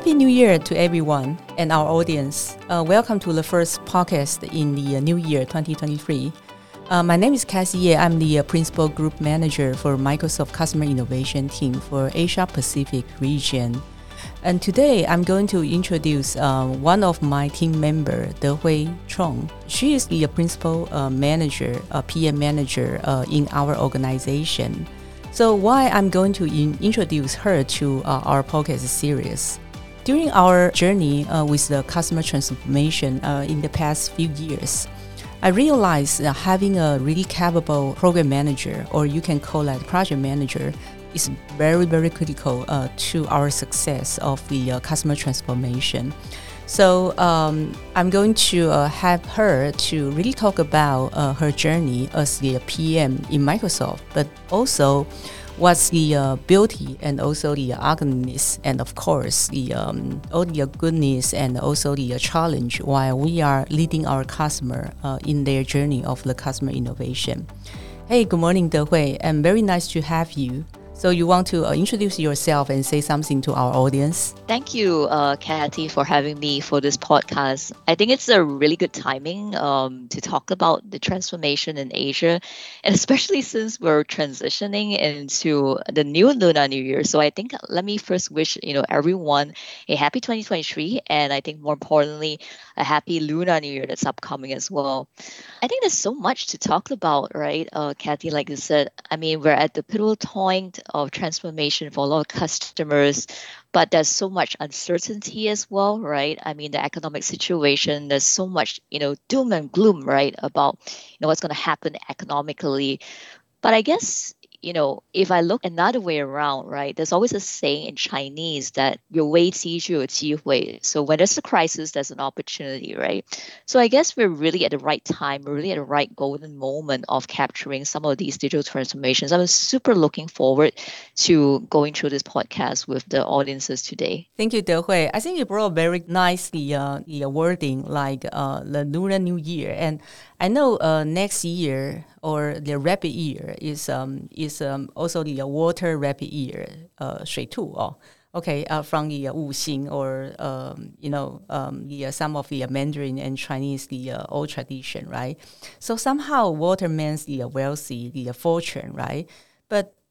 Happy New Year to everyone and our audience. Uh, welcome to the first podcast in the uh, new year 2023. Uh, my name is Cathy Yeh. I'm the uh, Principal Group Manager for Microsoft Customer Innovation Team for Asia Pacific region. And today I'm going to introduce uh, one of my team member, Dehui Chong. She is the Principal uh, Manager, PM Manager in our organization. So why I'm going to in introduce her to our podcast series. During our journey uh, with the customer transformation uh, in the past few years, I realized that having a really capable program manager, or you can call that project manager, is very, very critical uh, to our success of the uh, customer transformation. So um, I'm going to uh, have her to really talk about uh, her journey as the PM in Microsoft, but also what's the uh, beauty and also the ugliness, and of course the um, all the goodness and also the challenge while we are leading our customer uh, in their journey of the customer innovation. Hey, good morning, Deh Hui, and very nice to have you. So you want to uh, introduce yourself and say something to our audience? Thank you, uh, Cathy, for having me for this podcast. I think it's a really good timing um, to talk about the transformation in Asia, and especially since we're transitioning into the new Lunar New Year. So I think let me first wish you know everyone a happy 2023, and I think more importantly, a happy Lunar New Year that's upcoming as well. I think there's so much to talk about, right, uh, Cathy? Like you said, I mean, we're at the pivotal point of transformation for a lot of customers but there's so much uncertainty as well right i mean the economic situation there's so much you know doom and gloom right about you know what's going to happen economically but i guess you know, if I look another way around, right, there's always a saying in Chinese that your way sees your way. So when there's a crisis, there's an opportunity, right? So I guess we're really at the right time, we're really at the right golden moment of capturing some of these digital transformations. I'm super looking forward to going through this podcast with the audiences today. Thank you, Deh Hui. I think you brought very nicely uh, the wording like uh, the Lunar New Year. And I know uh, next year, or the rapid ear is um, is um, also the water rapid ear, uh, 水兔 oh. Okay, uh, from the uh, Wuxing or um, you know um, the uh, some of the uh, Mandarin and Chinese the uh, old tradition, right? So somehow water means the uh, wealthy, the uh, fortune, right?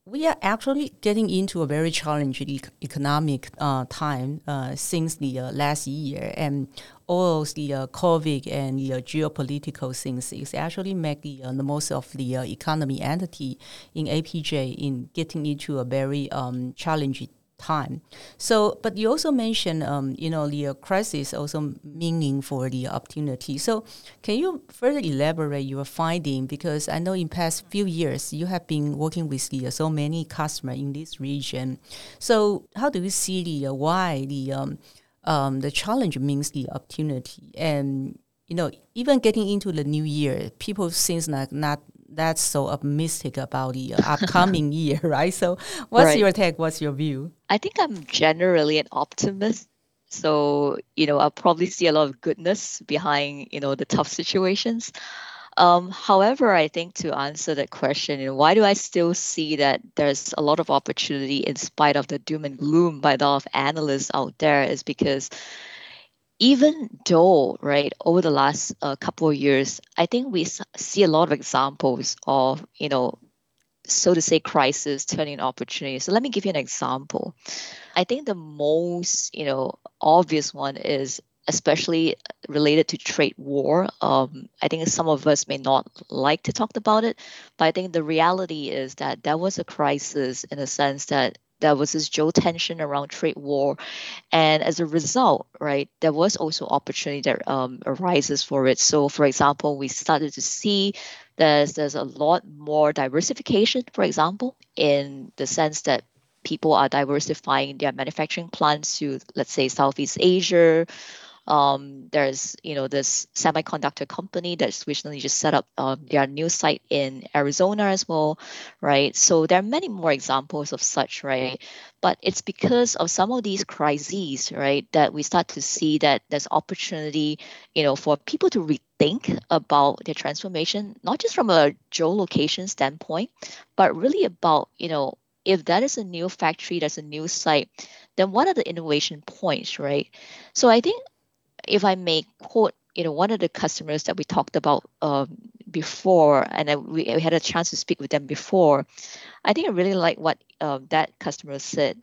We are actually getting into a very challenging economic uh, time uh, since the uh, last year, and all the uh, COVID and the uh, geopolitical things is actually the, uh, the most of the economy entity in APJ in getting into a very um, challenging time. So, but you also mentioned, um, you know, the uh, crisis also meaning for the opportunity. So, can you further elaborate your finding? Because I know in past few years you have been working with the uh, so many customers in this region. So, how do you see the uh, why the um, um, the challenge means the opportunity and you know even getting into the new year people seems like not that's so optimistic about the uh, upcoming year, right? So, what's right. your take? What's your view? I think I'm generally an optimist. So, you know, I'll probably see a lot of goodness behind, you know, the tough situations. Um, however, I think to answer that question, you know, why do I still see that there's a lot of opportunity in spite of the doom and gloom by a lot of analysts out there is because even though, right, over the last uh, couple of years, I think we see a lot of examples of, you know, so to say, crisis turning opportunity. So let me give you an example. I think the most, you know, obvious one is especially related to trade war. Um, I think some of us may not like to talk about it, but I think the reality is that that was a crisis in a sense that there was this geotension around trade war, and as a result, right, there was also opportunity that um, arises for it. So, for example, we started to see there's there's a lot more diversification, for example, in the sense that people are diversifying their manufacturing plants to, let's say, Southeast Asia um, there's you know this semiconductor company that's recently just set up um, their new site in Arizona as well, right? So there are many more examples of such, right? But it's because of some of these crises, right, that we start to see that there's opportunity, you know, for people to rethink about their transformation, not just from a geolocation standpoint, but really about you know if that is a new factory, that's a new site, then what are the innovation points, right? So I think if I may quote, you know, one of the customers that we talked about um, before, and I, we, we, had a chance to speak with them before, I think I really like what uh, that customer said.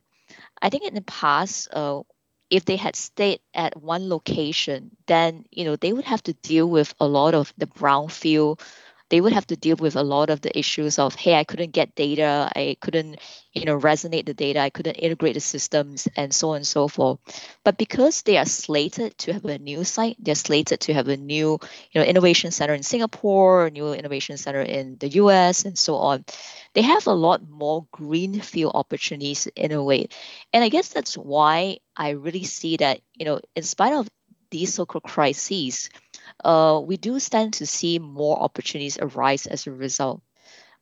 I think in the past, uh, if they had stayed at one location, then you know they would have to deal with a lot of the brownfield they would have to deal with a lot of the issues of hey i couldn't get data i couldn't you know resonate the data i couldn't integrate the systems and so on and so forth. But because they are slated to have a new site they're slated to have a new you know innovation center in singapore a new innovation center in the us and so on they have a lot more greenfield opportunities in a way. And i guess that's why i really see that you know in spite of these so-called crises uh, we do stand to see more opportunities arise as a result.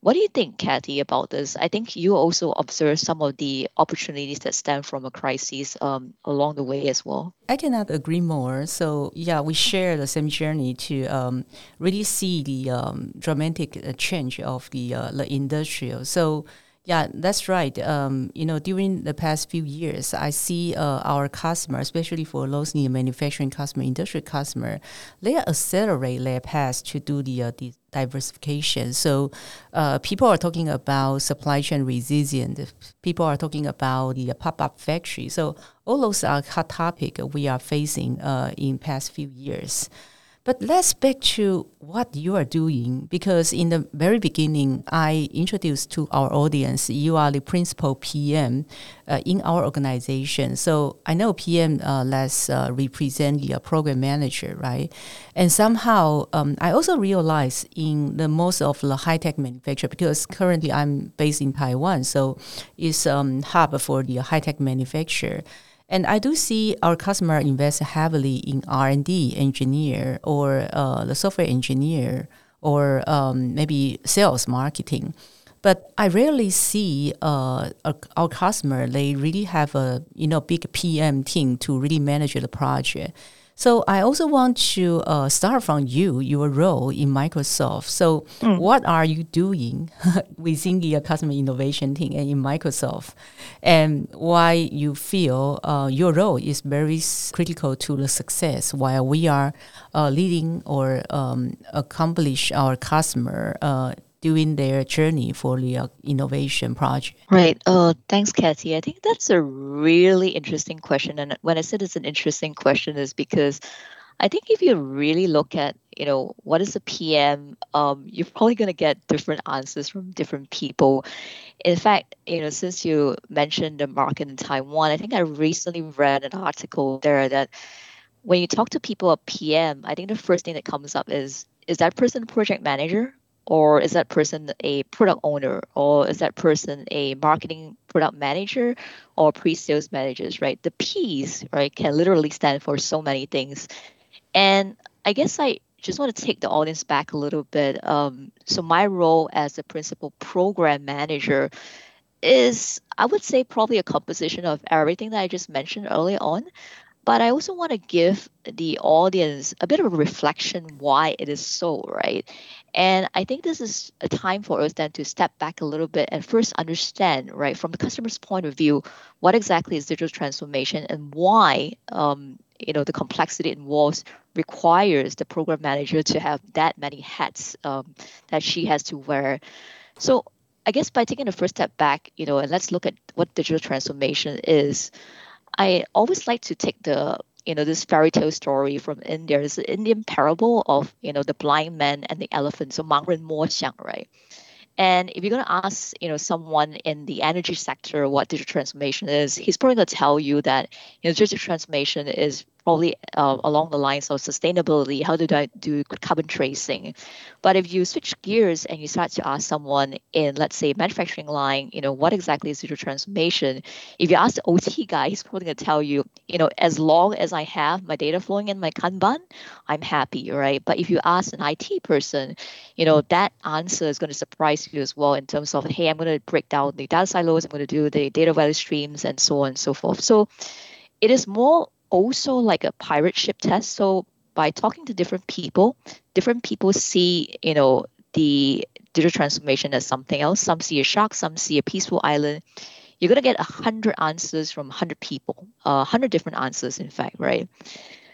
What do you think, Cathy, about this? I think you also observe some of the opportunities that stem from a crisis um, along the way as well. I cannot agree more. So, yeah, we share the same journey to um, really see the um, dramatic uh, change of the, uh, the industrial. So, yeah, that's right. Um, you know, during the past few years, I see uh, our customer, especially for those in manufacturing customer, industrial customer, they accelerate their path to do the, uh, the diversification. So, uh, people are talking about supply chain resilience. People are talking about the pop-up factory. So, all those are hot topic we are facing uh, in past few years. But let's back to what you are doing because in the very beginning, I introduced to our audience you are the principal PM uh, in our organization. So I know PM uh, less uh, represent program manager, right? And somehow um, I also realize in the most of the high tech manufacturer because currently I'm based in Taiwan, so it's um, hub for the high tech manufacturer. And I do see our customer invest heavily in R and D engineer or uh, the software engineer or um, maybe sales marketing. But I rarely see uh, our customer they really have a you know big PM team to really manage the project. So I also want to uh, start from you, your role in Microsoft. So mm. what are you doing within your customer innovation team and in Microsoft, and why you feel uh, your role is very critical to the success while we are uh, leading or um, accomplish our customer uh, during their journey for the uh, innovation project? Right. Uh, thanks, Cathy. I think that's a really interesting question. And when I said it's an interesting question, is because I think if you really look at, you know, what is a PM, um, you're probably going to get different answers from different people. In fact, you know, since you mentioned the market in Taiwan, I think I recently read an article there that when you talk to people at PM, I think the first thing that comes up is, is that person project manager? Or is that person a product owner? Or is that person a marketing product manager? Or pre-sales managers right? The p's right can literally stand for so many things. And i guess i just want to take the audience back a little bit. Um, so my role as a principal program manager is i would say probably a composition of everything that i just mentioned earlier on. But I also want to give the audience a bit of a reflection why it is so, right? And I think this is a time for us then to step back a little bit and first understand, right, from the customer's point of view, what exactly is digital transformation and why, um, you know, the complexity involves requires the program manager to have that many hats um, that she has to wear. So I guess by taking the first step back, you know, and let's look at what digital transformation is. I always like to take the you know this fairy tale story from India. It's an Indian parable of you know the blind man and the elephant. So Mang Ren Mo Xiang, right? And if you're to ask, you know, someone in the energy sector what digital transformation is, he's probably to tell you that, you know, digital transformation is probably uh, along the lines of sustainability. How do I do carbon tracing? But if you switch gears and you start to ask someone in, let's say, manufacturing line, you know, what exactly is digital transformation? If you ask the OT guy, he's probably going to tell you, you know, as long as I have my data flowing in my Kanban, I'm happy, right? But if you ask an IT person, you know, that answer is going to surprise you as well in terms of, hey, I'm going to break down the data silos, I'm going to do the data value streams, and so on and so forth. So it is more also like a pirate ship test. So by talking to different people, different people see, you know, the digital transformation as something else. Some see a shark, some see a peaceful island. You're to get a 100 answers from 100 people, uh, 100 different answers, in fact, right?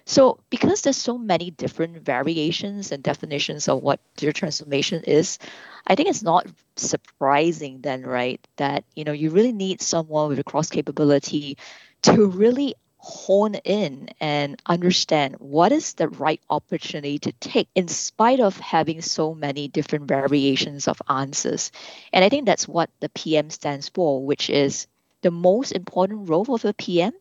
So because there's so many different variations and definitions of what digital transformation is, I think it's not surprising then, right, that you know you really need someone with a cross capability to really hone in and understand what is the right opportunity to take in spite of having so many different variations of answers. And I think that's what the PM stands for, which is the most important role of a PM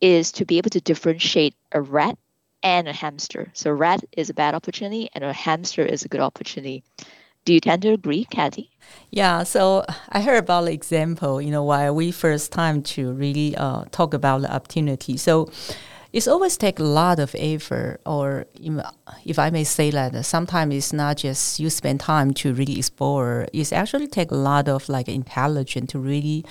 is to be able to differentiate a rat and a hamster. So rat is a bad opportunity and a hamster is a good opportunity. Do you tend to agree, Cathy? Yeah, so I heard about the example, you know, while we first time to really uh, talk about the opportunity. So it's always take a lot of effort, or if I may say that, sometimes it's not just you spend time to really explore. It's actually take a lot of like intelligence to really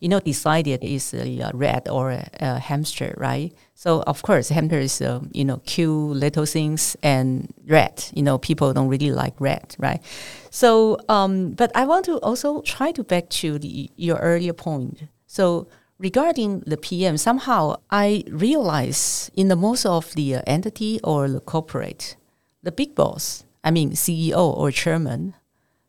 you know, decided is a rat or a, a, hamster, right? So of course, hamster is uh, you know cute little things, and rat, you know, people don't really like rat, right? So, um, but I want to also try to back to the, your earlier point. So regarding the PM, somehow I realize in the most of the uh, entity or the corporate, the big boss, I mean CEO or chairman,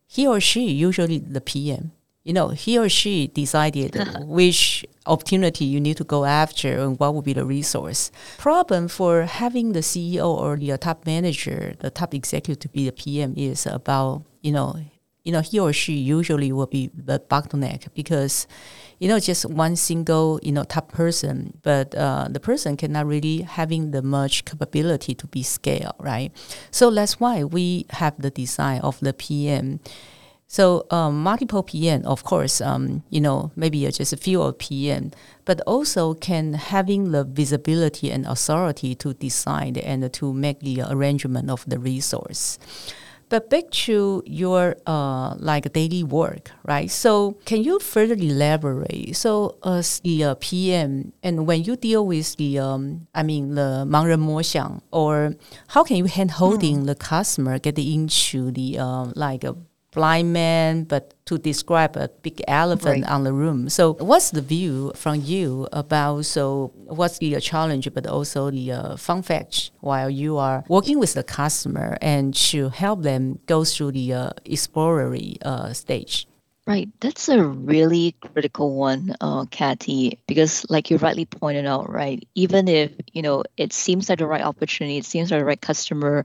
he or she usually the PM you know, he or she decided which opportunity you need to go after and what would be the resource. Problem for having the CEO or the top manager, the top executive to be the PM is about, you know, you know, he or she usually will be the bottleneck because, you know, just one single, you know, top person, but uh, the person cannot really having the much capability to be scaled, right? So that's why we have the design of the PM so um, multiple PM, of course, um, you know, maybe just a few of PM, but also can having the visibility and authority to decide and to make the arrangement of the resource. But back to your uh, like daily work, right? So can you further elaborate? So as the uh, PM, and when you deal with the, um, I mean the 盲人摸象, or how can you hand holding mm. the customer getting into the uh, like a blind man, but to describe a big elephant right. on the room. So, what's the view from you about so what's the challenge, but also the uh, fun fact while you are working with the customer and to help them go through the uh, exploratory uh, stage? Right, that's a really critical one, uh, Cathy, because like you rightly pointed out, right, even if you know it seems like the right opportunity, it seems like the right customer,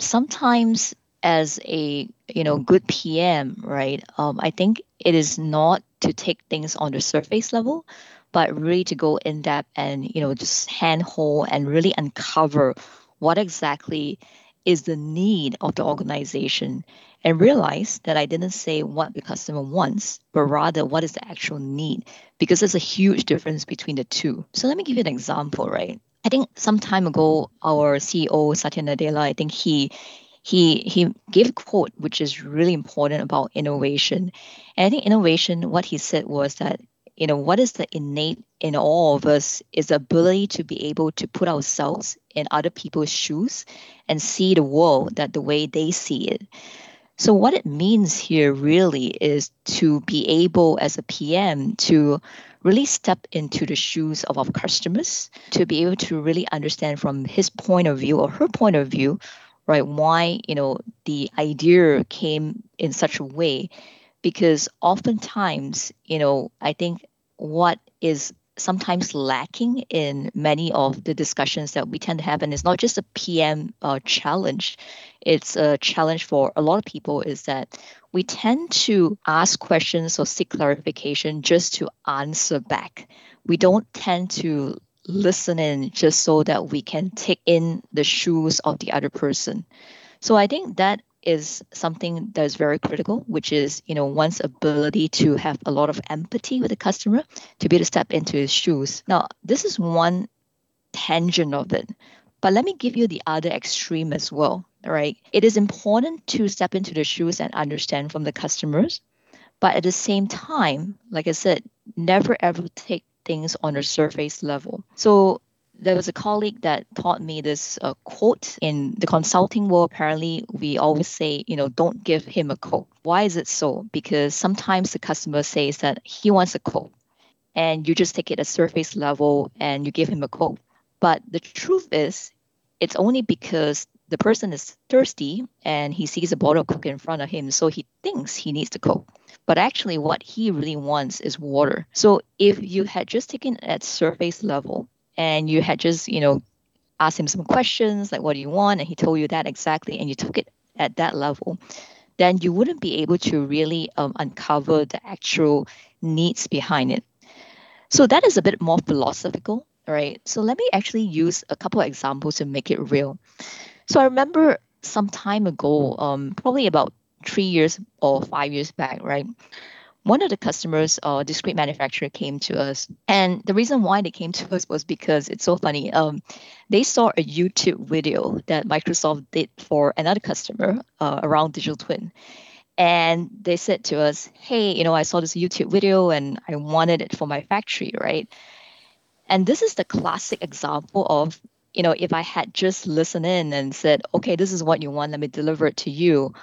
sometimes as a you know good PM, right? Um, I think it is not to take things on the surface level, but really to go in depth and you know just handhold and really uncover what exactly is the need of the organization and realize that I didn't say what the customer wants, but rather what is the actual need, because there's a huge difference between the two. So let me give you an example, right? I think some time ago, our CEO Satya Nadella, I think he he he gave a quote which is really important about innovation. And I think innovation, what he said was that, you know, what is the innate in all of us is the ability to be able to put ourselves in other people's shoes and see the world that the way they see it. So what it means here really is to be able as a PM to really step into the shoes of our customers, to be able to really understand from his point of view or her point of view right? Why, you know, the idea came in such a way. Because oftentimes, you know, I think what is sometimes lacking in many of the discussions that we tend to have, and it's not just a PM uh, challenge, it's a challenge for a lot of people, is that we tend to ask questions or seek clarification just to answer back. We don't tend to listen in just so that we can take in the shoes of the other person. So I think that is something that is very critical, which is, you know, one's ability to have a lot of empathy with the customer to be able to step into his shoes. Now, this is one tangent of it. But let me give you the other extreme as well, right? It is important to step into the shoes and understand from the customers. But at the same time, like I said, never ever take things on a surface level. So there was a colleague that taught me this uh, quote in the consulting world. Apparently, we always say, you know, don't give him a quote. Why is it so? Because sometimes the customer says that he wants a quote, and you just take it at surface level and you give him a quote. But the truth is, it's only because the person is thirsty and he sees a bottle of Coke in front of him, so he thinks he needs the Coke. But actually, what he really wants is water. So if you had just taken it at surface level and you had just, you know, asked him some questions like, what do you want? And he told you that exactly, and you took it at that level, then you wouldn't be able to really um, uncover the actual needs behind it. So that is a bit more philosophical, right? So let me actually use a couple of examples to make it real. So I remember some time ago, um, probably about three years or five years back, right? One of the customers, uh, discrete manufacturer, came to us, and the reason why they came to us was because it's so funny. Um, they saw a YouTube video that Microsoft did for another customer uh, around digital twin, and they said to us, "Hey, you know, I saw this YouTube video and I wanted it for my factory, right?" And this is the classic example of you know, if I had just listened in and said, okay, this is what you want, let me deliver it to you,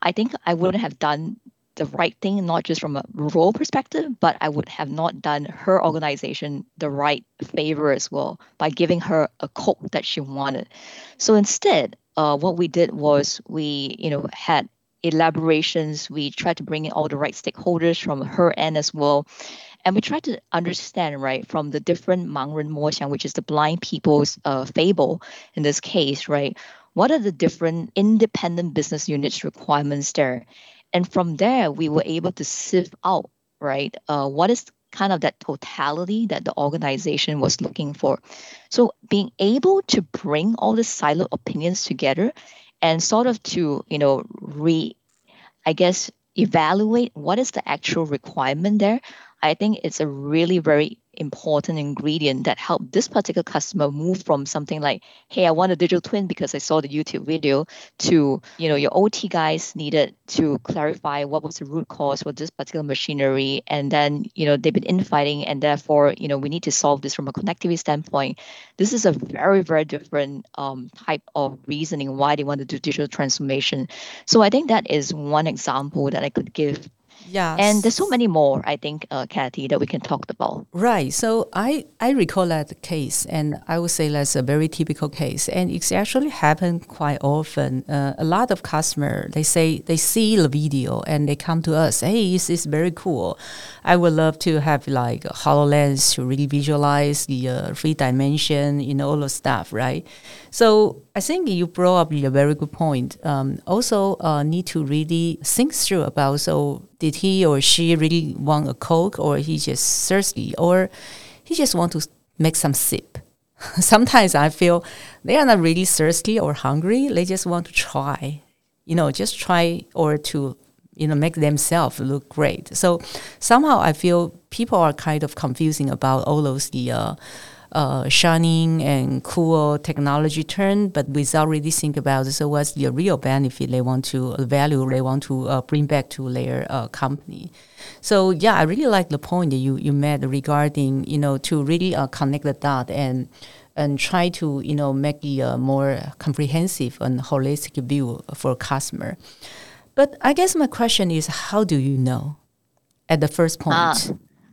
I think I wouldn't have done the right thing, not just from a role perspective, but I would have not done her organization the right favor as well by giving her a quote that she wanted. So instead, uh, what we did was we, you know, had elaborations. We tried to bring in all the right stakeholders from her end as well. And we try to understand, right, from the different Mangren Moxiang, which is the blind people's uh, fable in this case, right, what are the different independent business units requirements there? And from there, we were able to sift out, right, uh, what is kind of that totality that the organization was looking for. So being able to bring all the siloed opinions together and sort of to, you know, re, I guess, evaluate what is the actual requirement there I think it's a really very important ingredient that helped this particular customer move from something like, hey, I want a digital twin because I saw the YouTube video to, you know, your OT guys needed to clarify what was the root cause for this particular machinery. And then, you know, they've been infighting and therefore, you know, we need to solve this from a connectivity standpoint. This is a very, very different um, type of reasoning why they want to do digital transformation. So I think that is one example that I could give yeah. And there's so many more, I think, uh, Cathy, that we can talk about. Right. So I, I recall that case, and I would say that's a very typical case. And it's actually happened quite often. Uh, a lot of customers, they say they see the video and they come to us, hey, this is very cool. I would love to have like HoloLens to really visualize the uh, three dimension, you know, all the stuff, right? So I think you brought up a very good point. Um, also, uh, need to really think through about so did he or she really want a coke or he just thirsty or he just want to make some sip. Sometimes I feel they are not really thirsty or hungry. They just want to try, you know, just try or to you know make themselves look great. So somehow I feel people are kind of confusing about all those the uh, uh, shining and cool technology turn, but without really think about so what's the real benefit they want to uh, value they want to uh, bring back to their uh, company. So yeah, I really like the point that you you made regarding you know to really uh, connect the dot and and try to you know make a uh, more comprehensive and holistic view for customer. But I guess my question is, how do you know at the first point? Ah,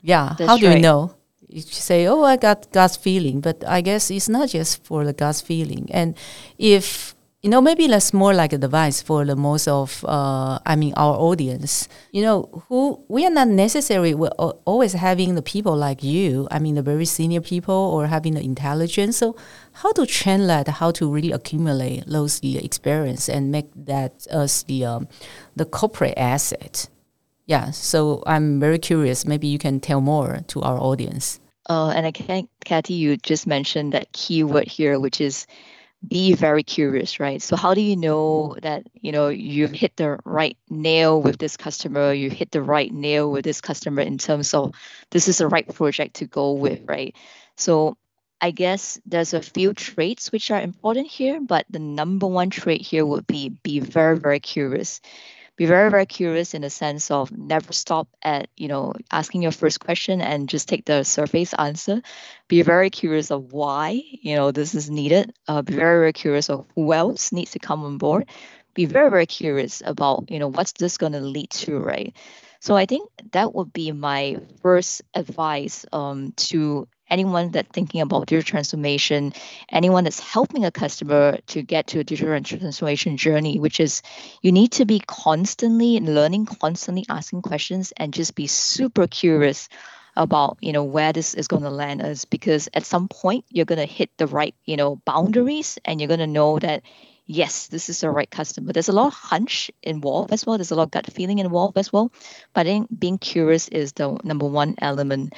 yeah, how do right. you know? You say, "Oh, I got God's feeling," but I guess it's not just for the God's feeling. And if you know, maybe that's more like a device for the most of, uh, I mean, our audience. You know, who we are not necessarily we're always having the people like you. I mean, the very senior people or having the intelligence. So, how to train that? how to really accumulate those the experience and make that as the um, the corporate asset yeah, so I'm very curious. Maybe you can tell more to our audience. Oh, and I think, Cathy, you just mentioned that keyword here, which is be very curious, right? So how do you know that you know you've hit the right nail with this customer? You hit the right nail with this customer in terms of this is the right project to go with, right? So I guess there's a few traits which are important here, but the number one trait here would be be very very curious be very very curious in the sense of never stop at you know asking your first question and just take the surface answer. Be very curious of why you know this is needed. Uh, be very very curious of who else needs to come on board. Be very very curious about you know what's this going to lead to right? So i think that would be my first advice um, to anyone that's thinking about digital transformation, anyone that's helping a customer to get to a digital transformation journey, which is you need to be constantly learning, constantly asking questions, and just be super curious about you know where this is going to land us because at some point you're going to hit the right you know boundaries and you're going to know that yes, this is the right customer. There's a lot of hunch involved as well. There's a lot of gut feeling involved as well. But I think being curious is the number one element.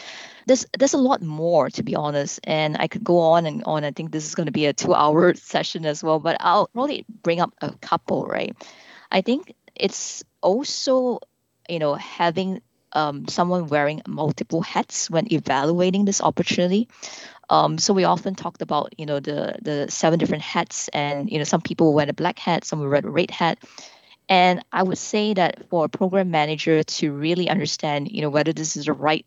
There's there's a lot more to be honest, and I could go on and on. I think this is going to be a two-hour session as well, but I'll probably bring up a couple. Right, I think it's also you know having um, someone wearing multiple hats when evaluating this opportunity. Um, so we often talked about you know the the seven different hats, and you know some people wear a black hat, some wear a red hat. And I would say that for a program manager to really understand, you know, whether this is the right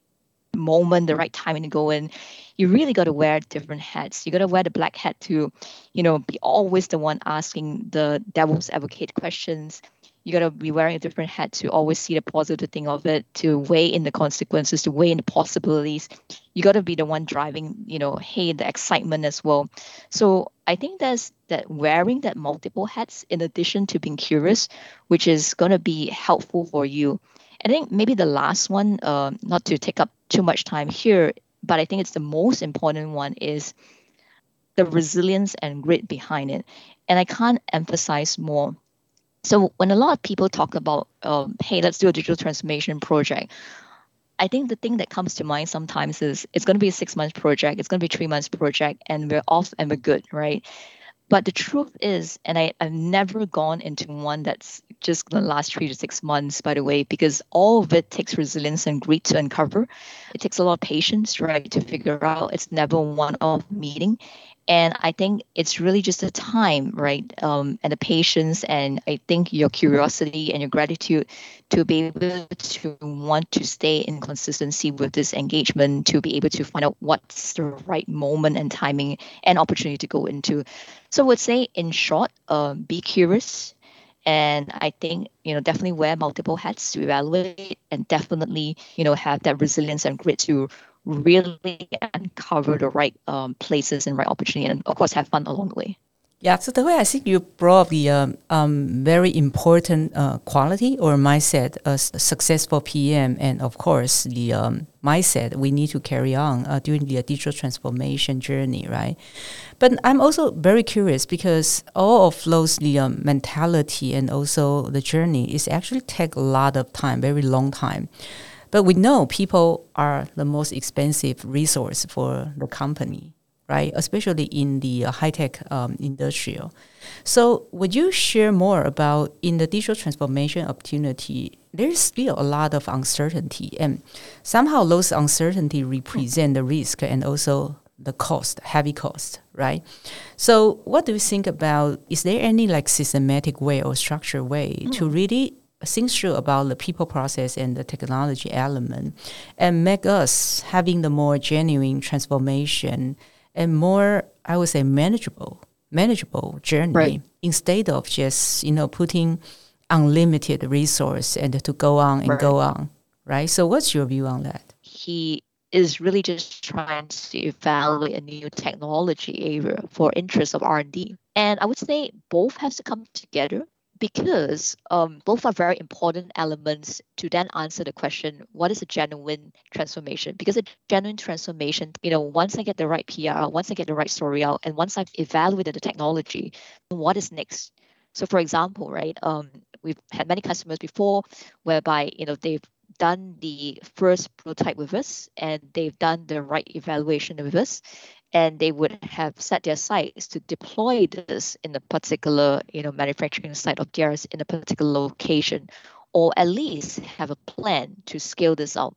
moment, the right timing to go in, you really got to wear different hats. You got to wear the black hat to, you know, be always the one asking the devil's advocate questions. You got to be wearing a different hat to always see the positive thing of it to weigh in the consequences to weigh in the possibilities. You got to be the one driving you know hey the excitement as well. So i think there's that wearing that multiple hats in addition to being curious which is going to be helpful for you i think maybe the last one uh, not to take up too much time here but i think it's the most important one is the resilience and grit behind it and i can't emphasize more so when a lot of people talk about, um, hey, let's do a digital transformation project, I think the thing that comes to mind sometimes is it's going to be a six month project, it's going to be three months project, and we're off and we're good, right? But the truth is, and I, I've never gone into one that's just the mm. last three to six months, by the way, because all of it takes resilience and grit to uncover. It takes a lot of patience, right, to figure out. It's never one off meeting and i think it's really just the time right um, and the patience and i think your curiosity and your gratitude to be able to want to stay in consistency with this engagement to be able to find out what's the right moment and timing and opportunity to go into. So i would say in short uh, be curious and i think you know definitely wear multiple hats to evaluate and definitely you know have that resilience and grit to really uncover the right um, places and right opportunity, and of course have fun along the way. Yeah, so the way I think you brought the um, um, very important uh, quality or mindset as a successful PM, and of course the um, mindset we need to carry on uh, during the digital transformation journey, right? But I'm also very curious because all of those the um, mentality and also the journey is actually take a lot of time, very long time. But we know people are the most expensive resource for the company, right? Especially in the uh, high tech um, industrial. So, would you share more about in the digital transformation opportunity? There's still a lot of uncertainty, and somehow those uncertainty represent the risk and also the cost, heavy cost, right? So, what do you think about? Is there any like systematic way or structured way mm. to really think through about the people process and the technology element and make us having the more genuine transformation and more i would say manageable manageable journey right. instead of just you know putting unlimited resource and to go on and right. go on right so what's your view on that he is really just trying to evaluate a new technology area for interest of r&d and i would say both has to come together because um, both are very important elements to then answer the question what is a genuine transformation? Because a genuine transformation you know once i get the right pr once i get the right story out and once i've evaluated the technology what is next? So for example right um, we've had many customers before whereby you know they've done the first prototype with us and they've done the right evaluation with us and they would have set their sights to deploy this in a particular you know manufacturing site of theirs in a particular location or at least have a plan to scale this out.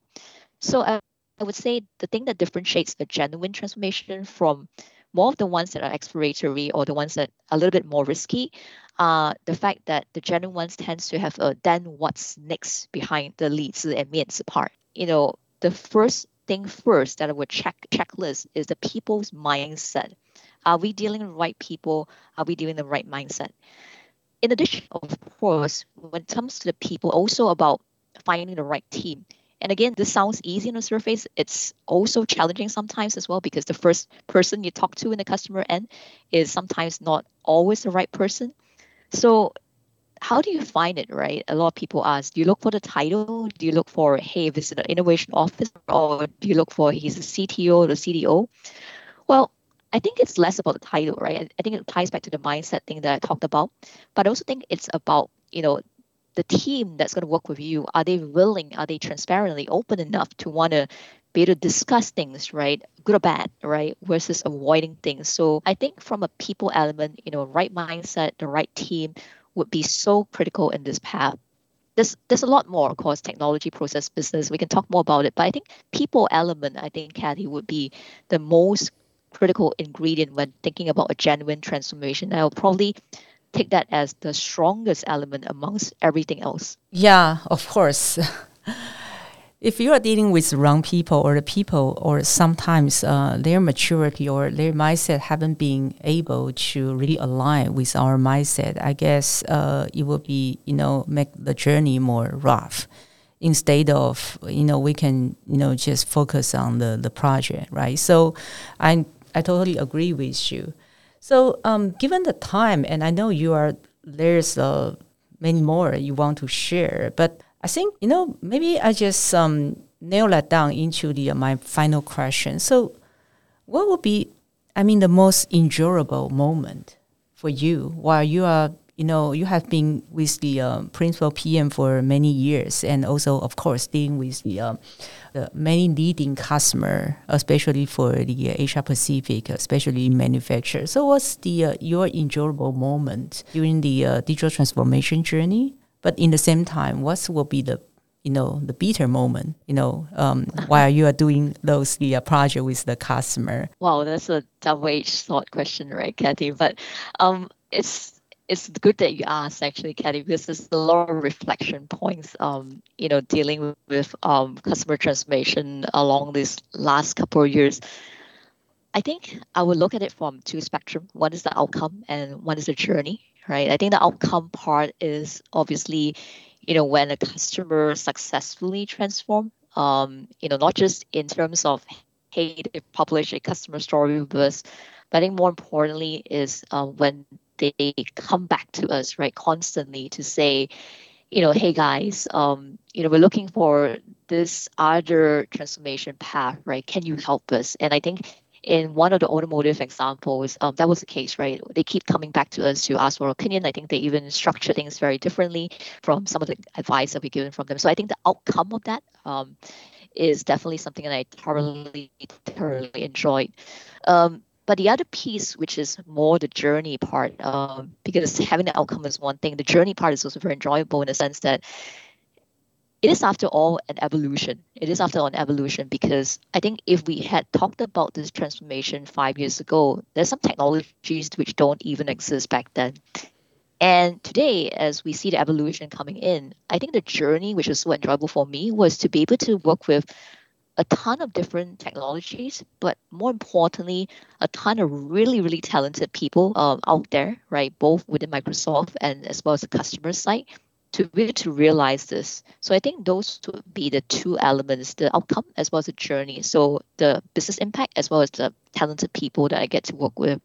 So I, would say the thing that differentiates a genuine transformation from more of the ones that are exploratory or the ones that are a little bit more risky are uh, the fact that the genuine ones tends to have a then what's next behind the leads and means part. You know the first thing first that I would check checklist is the people's mindset. Are we dealing with the right people? Are we dealing the right mindset? In addition, of course, when it comes to the people, also about finding the right team. And again, this sounds easy on the surface. It's also challenging sometimes as well because the first person you talk to in the customer end is sometimes not always the right person. So how do you find it, right? A lot of people ask, do you look for the title? Do you look for, hey, this is an innovation officer, or do you look for he's a CTO or CDO? Well, I think it's less about the title, right? I think it ties back to the mindset thing that I talked about. But I also think it's about, you know, the team that's going to work with you. Are they willing? Are they transparently open enough to want to be able to discuss things, right? Good or bad, right? Versus avoiding things. So I think from a people element, you know, right mindset, the right team would be so critical in this path. There's, there's a lot more, of course, technology, process, business. We can talk more about it. But I think people element, I think, Cathy, would be the most critical ingredient when thinking about a genuine transformation. I'll probably take that as the strongest element amongst everything else. Yeah, of course. if you are dealing with wrong people or the people or sometimes uh, their maturity or their mindset haven't been able to really align with our mindset i guess uh, it will be you know make the journey more rough. Instead of you know we can you know just focus on the the project right? So i i totally agree with you. So um, given the time and i know you are there's uh, many more you want to share but I think you know maybe I just um, nail that down into the uh, my final question. So, what would be, I mean, the most endurable moment for you while you are, you know, you have been with the um, principal PM for many years, and also, of course, dealing with the, um, the many leading customer, especially for the uh, Asia Pacific, especially manufacturer. So, what's the uh, your enjoyable moment during the uh, digital transformation journey? But in the same time, what will be the you know the bitter moment? You know um, while you are doing those the uh, project with the customer? Wow that's a double-edged sword question right cathy? But um, it's it's good that you asked actually cathy because there's a lot of reflection points um, you know dealing with um, customer transformation along these last couple of years. I think i would look at it from two spectrum. One is the outcome and one is the journey right? I think the outcome part is obviously, you know, when a customer successfully transform, um, you know, not just in terms of, hey, they publish a customer story with us, but I think more importantly is uh, when they come back to us, right, constantly to say, you know, hey guys, um, you know, we're looking for this other transformation path, right? Can you help us? And I think in one of the automotive examples, um, that was the case, right? They keep coming back to us to ask for opinion. I think they even structure things very differently from some of the advice that we've given from them. So I think the outcome of that um, is definitely something that I thoroughly, thoroughly enjoyed. Um, but the other piece, which is more the journey part, um, because having the outcome is one thing, the journey part is also very enjoyable in the sense that it is after all an evolution. It is after all an evolution because I think if we had talked about this transformation five years ago, there's some technologies which don't even exist back then. And today, as we see the evolution coming in, I think the journey, which was so enjoyable for me, was to be able to work with a ton of different technologies, but more importantly, a ton of really, really talented people um, out there, right? Both within Microsoft and as well as the customer side to be able to realize this. So I think those would be the two elements, the outcome as well as the journey. So the business impact as well as the talented people that I get to work with.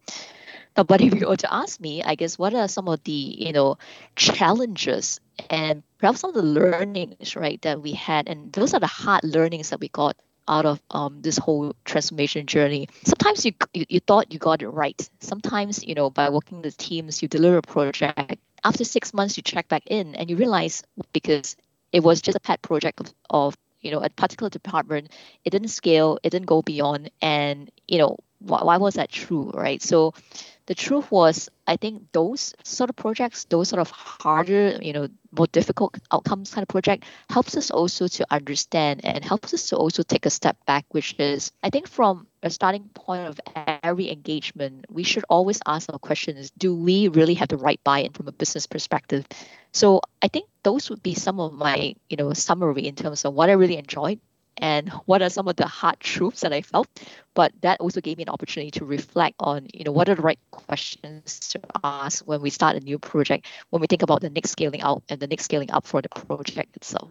Now, but if you were to ask me, I guess what are some of the, you know, challenges and perhaps some of the learnings, right, that we had, and those are the hard learnings that we got out of um, this whole transformation journey. Sometimes you, you you thought you got it right. Sometimes you know by working with teams, you deliver a project after six months you check back in and you realize because it was just a pet project of, of you know a particular department it didn't scale it didn't go beyond and you know why, why was that true right so the truth was i think those sort of projects those sort of harder you know more difficult outcomes kind of project helps us also to understand and helps us to also take a step back which is i think from a starting point of every engagement, we should always ask our questions do we really have the right buy in from a business perspective? So I think those would be some of my, you know, summary in terms of what I really enjoyed and what are some of the hard truths that I felt. But that also gave me an opportunity to reflect on, you know, what are the right questions to ask when we start a new project, when we think about the next scaling out and the next scaling up for the project itself.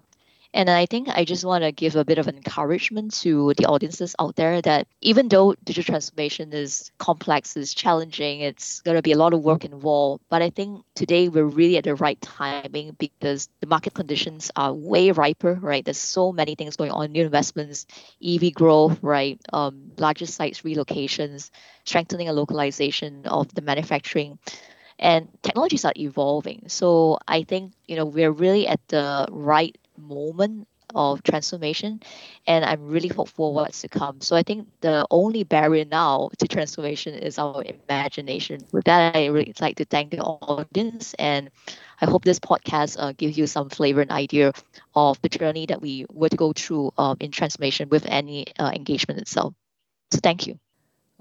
And I think I just want to give a bit of encouragement to the audiences out there that even though digital transformation is complex, is challenging, it's going to be a lot of work involved. But I think today we're really at the right timing because the market conditions are way riper, right? There's so many things going on, new investments, EV growth, right? Um, larger sites relocations, strengthening and localization of the manufacturing and technologies are evolving. So I think you know we're really at the right moment of transformation and i'm really hopeful what's to come. So i think the only barrier now to transformation is our imagination. With that i really like to thank the audience and i hope this podcast uh, gives you some flavor and idea of the journey that we were to go through um, in transformation with any uh, engagement itself. So thank you.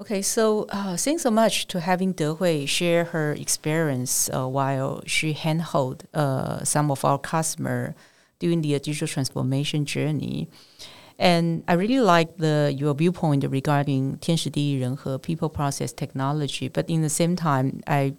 Okay, so uh, thanks so much to having Deh Hui share her experience uh, while she handhold uh, some of our customer during the digital transformation journey. And I really like the your viewpoint regarding 天时地利人和 people process technology. But in the same time, I,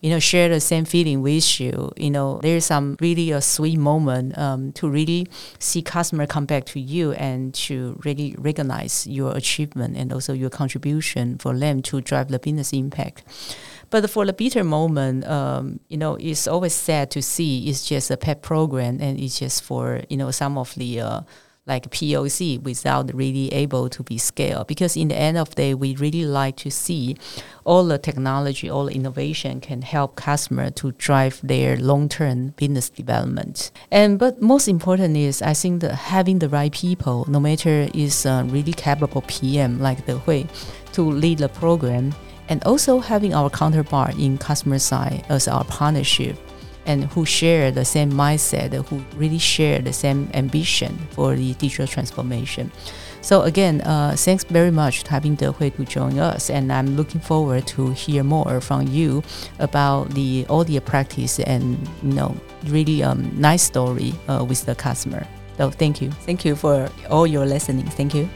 you know, share the same feeling with you. You know, there's some really a sweet moment um, to really see customer come back to you and to really recognize your achievement and also your contribution for them to drive the business impact. But for the bitter moment, um, you know, it's always sad to see it's just a pet program and it's just for, you know, some of the uh, like POC without really able to be scaled. Because in the end of the day, we really like to see all the technology, all the innovation can help customer to drive their long-term business development. And but most important is I think that having the right people, no matter is a really capable PM like Deh Hui, to lead the program and also having our counterpart in customer side as our partnership and who share the same mindset, who really share the same ambition for the digital transformation. So again, uh, thanks very much having Deh Hui to join us, and I'm looking forward to hear more from you about the audio practice and you know really um, nice story uh, with the customer. So thank you, thank you for all your listening. Thank you.